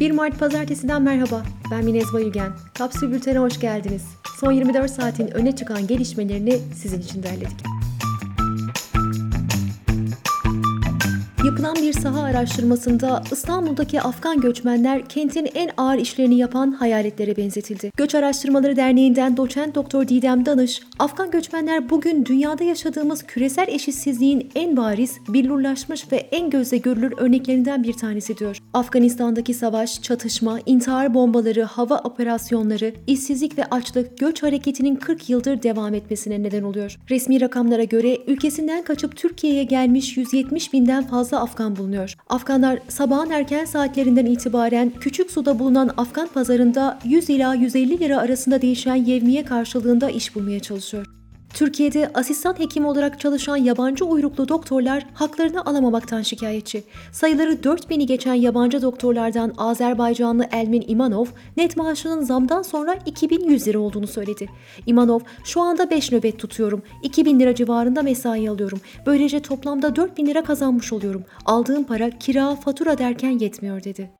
1 Mart Pazartesi'den merhaba. Ben Minez Bayülgen. Kapsül Bülten'e hoş geldiniz. Son 24 saatin öne çıkan gelişmelerini sizin için derledik. Yapılan bir saha araştırmasında İstanbul'daki Afgan göçmenler kentin en ağır işlerini yapan hayaletlere benzetildi. Göç Araştırmaları Derneği'nden doçent doktor Didem Danış, Afgan göçmenler bugün dünyada yaşadığımız küresel eşitsizliğin en bariz, billurlaşmış ve en gözle görülür örneklerinden bir tanesi diyor. Afganistan'daki savaş, çatışma, intihar bombaları, hava operasyonları, işsizlik ve açlık göç hareketinin 40 yıldır devam etmesine neden oluyor. Resmi rakamlara göre ülkesinden kaçıp Türkiye'ye gelmiş 170 binden fazla Afgan bulunuyor. Afganlar sabahın erken saatlerinden itibaren küçük suda bulunan Afgan pazarında 100 ila 150 lira arasında değişen yevmiye karşılığında iş bulmaya çalışıyor. Türkiye'de asistan hekim olarak çalışan yabancı uyruklu doktorlar haklarını alamamaktan şikayetçi. Sayıları 4000'i geçen yabancı doktorlardan Azerbaycanlı Elmin İmanov net maaşının zamdan sonra 2100 lira olduğunu söyledi. İmanov, şu anda 5 nöbet tutuyorum, 2000 lira civarında mesai alıyorum. Böylece toplamda 4000 lira kazanmış oluyorum. Aldığım para kira, fatura derken yetmiyor dedi.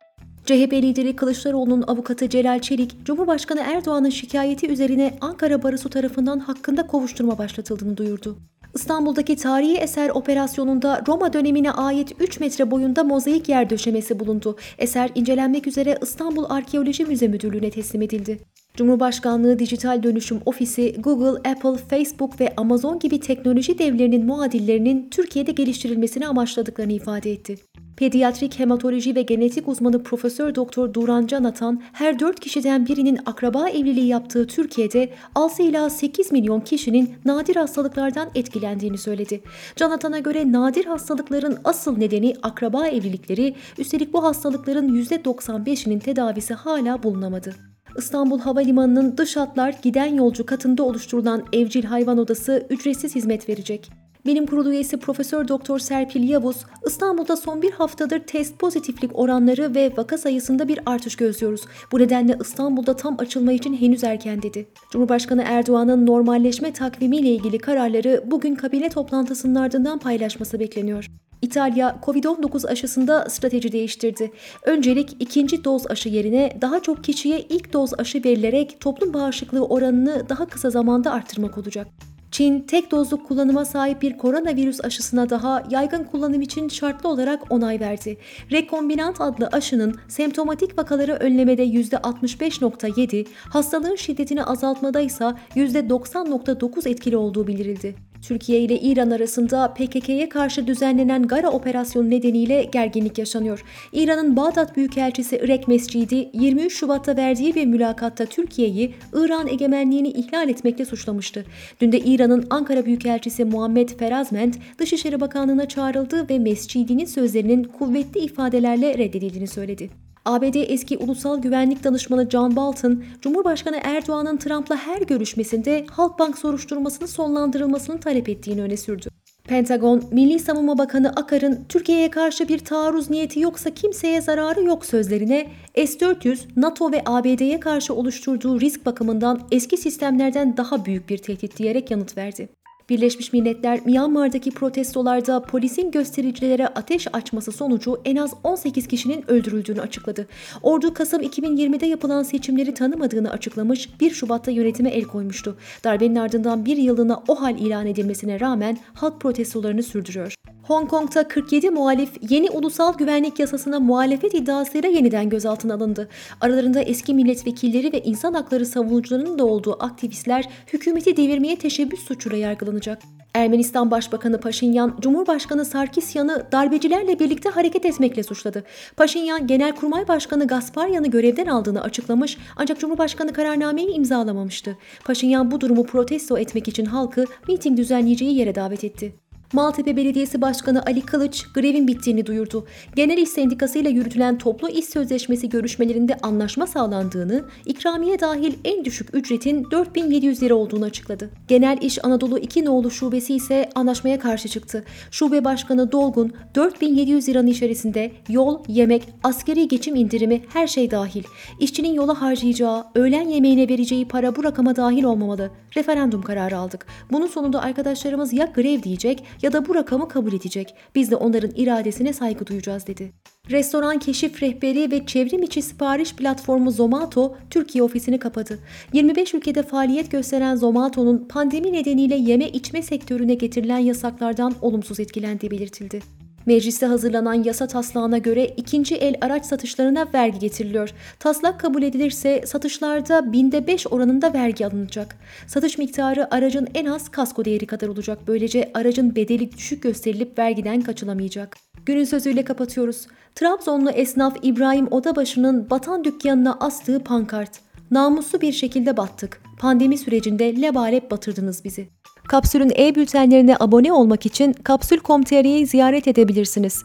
CHP lideri Kılıçdaroğlu'nun avukatı Celal Çelik, Cumhurbaşkanı Erdoğan'ın şikayeti üzerine Ankara Barosu tarafından hakkında kovuşturma başlatıldığını duyurdu. İstanbul'daki tarihi eser operasyonunda Roma dönemine ait 3 metre boyunda mozaik yer döşemesi bulundu. Eser incelenmek üzere İstanbul Arkeoloji Müze Müdürlüğü'ne teslim edildi. Cumhurbaşkanlığı Dijital Dönüşüm Ofisi, Google, Apple, Facebook ve Amazon gibi teknoloji devlerinin muadillerinin Türkiye'de geliştirilmesini amaçladıklarını ifade etti. Pediatrik hematoloji ve genetik uzmanı Profesör Doktor Duran Canatan, her 4 kişiden birinin akraba evliliği yaptığı Türkiye'de 6 ila 8 milyon kişinin nadir hastalıklardan etkilendiğini söyledi. Canatan'a göre nadir hastalıkların asıl nedeni akraba evlilikleri, üstelik bu hastalıkların %95'inin tedavisi hala bulunamadı. İstanbul Havalimanı'nın dış hatlar giden yolcu katında oluşturulan evcil hayvan odası ücretsiz hizmet verecek. Bilim Kurulu üyesi Profesör Doktor Serpil Yavuz, İstanbul'da son bir haftadır test pozitiflik oranları ve vaka sayısında bir artış gözlüyoruz. Bu nedenle İstanbul'da tam açılma için henüz erken dedi. Cumhurbaşkanı Erdoğan'ın normalleşme takvimiyle ilgili kararları bugün kabine toplantısının ardından paylaşması bekleniyor. İtalya, Covid-19 aşısında strateji değiştirdi. Öncelik ikinci doz aşı yerine daha çok kişiye ilk doz aşı verilerek toplum bağışıklığı oranını daha kısa zamanda arttırmak olacak. Çin, tek dozluk kullanıma sahip bir koronavirüs aşısına daha yaygın kullanım için şartlı olarak onay verdi. Rekombinant adlı aşının semptomatik vakaları önlemede %65.7, hastalığın şiddetini azaltmada ise %90.9 etkili olduğu bildirildi. Türkiye ile İran arasında PKK'ye karşı düzenlenen Gara operasyonu nedeniyle gerginlik yaşanıyor. İran'ın Bağdat Büyükelçisi Irek Mescidi 23 Şubat'ta verdiği bir mülakatta Türkiye'yi İran egemenliğini ihlal etmekle suçlamıştı. Dün de İran'ın Ankara Büyükelçisi Muhammed Ferazment Dışişleri Bakanlığı'na çağrıldı ve Mescidi'nin sözlerinin kuvvetli ifadelerle reddedildiğini söyledi. ABD eski ulusal güvenlik danışmanı John Bolton, Cumhurbaşkanı Erdoğan'ın Trump'la her görüşmesinde Halkbank soruşturmasını sonlandırılmasını talep ettiğini öne sürdü. Pentagon, Milli Savunma Bakanı Akar'ın Türkiye'ye karşı bir taarruz niyeti yoksa kimseye zararı yok sözlerine S-400, NATO ve ABD'ye karşı oluşturduğu risk bakımından eski sistemlerden daha büyük bir tehdit diyerek yanıt verdi. Birleşmiş Milletler Myanmar'daki protestolarda polisin göstericilere ateş açması sonucu en az 18 kişinin öldürüldüğünü açıkladı. Ordu Kasım 2020'de yapılan seçimleri tanımadığını açıklamış, 1 Şubat'ta yönetime el koymuştu. Darbenin ardından bir yıllığına o hal ilan edilmesine rağmen halk protestolarını sürdürüyor. Hong Kong'ta 47 muhalif yeni ulusal güvenlik yasasına muhalefet iddiasıyla yeniden gözaltına alındı. Aralarında eski milletvekilleri ve insan hakları savunucularının da olduğu aktivistler hükümeti devirmeye teşebbüs suçuyla yargılanacak. Ermenistan Başbakanı Paşinyan, Cumhurbaşkanı Sarkisyan'ı darbecilerle birlikte hareket etmekle suçladı. Paşinyan, Genelkurmay Başkanı Gasparyan'ı görevden aldığını açıklamış ancak Cumhurbaşkanı kararnameyi imzalamamıştı. Paşinyan bu durumu protesto etmek için halkı miting düzenleyeceği yere davet etti. Maltepe Belediyesi Başkanı Ali Kılıç grevin bittiğini duyurdu. Genel İş Sendikası ile yürütülen toplu iş sözleşmesi görüşmelerinde anlaşma sağlandığını, ikramiye dahil en düşük ücretin 4700 lira olduğunu açıkladı. Genel İş Anadolu 2 Noğlu Şubesi ise anlaşmaya karşı çıktı. Şube Başkanı Dolgun 4700 liranın içerisinde yol, yemek, askeri geçim indirimi her şey dahil. İşçinin yola harcayacağı, öğlen yemeğine vereceği para bu rakama dahil olmamalı. Referandum kararı aldık. Bunun sonunda arkadaşlarımız ya grev diyecek ya da bu rakamı kabul edecek. Biz de onların iradesine saygı duyacağız dedi. Restoran keşif rehberi ve çevrim içi sipariş platformu Zomato Türkiye ofisini kapadı. 25 ülkede faaliyet gösteren Zomato'nun pandemi nedeniyle yeme içme sektörüne getirilen yasaklardan olumsuz etkilendiği belirtildi. Mecliste hazırlanan yasa taslağına göre ikinci el araç satışlarına vergi getiriliyor. Taslak kabul edilirse satışlarda binde 5 oranında vergi alınacak. Satış miktarı aracın en az kasko değeri kadar olacak. Böylece aracın bedeli düşük gösterilip vergiden kaçılamayacak. Günün sözüyle kapatıyoruz. Trabzonlu esnaf İbrahim Odabaşı'nın batan dükkanına astığı pankart. Namuslu bir şekilde battık. Pandemi sürecinde lebalep batırdınız bizi. Kapsül'ün e-bültenlerine abone olmak için kapsül.com.tr'yi ziyaret edebilirsiniz.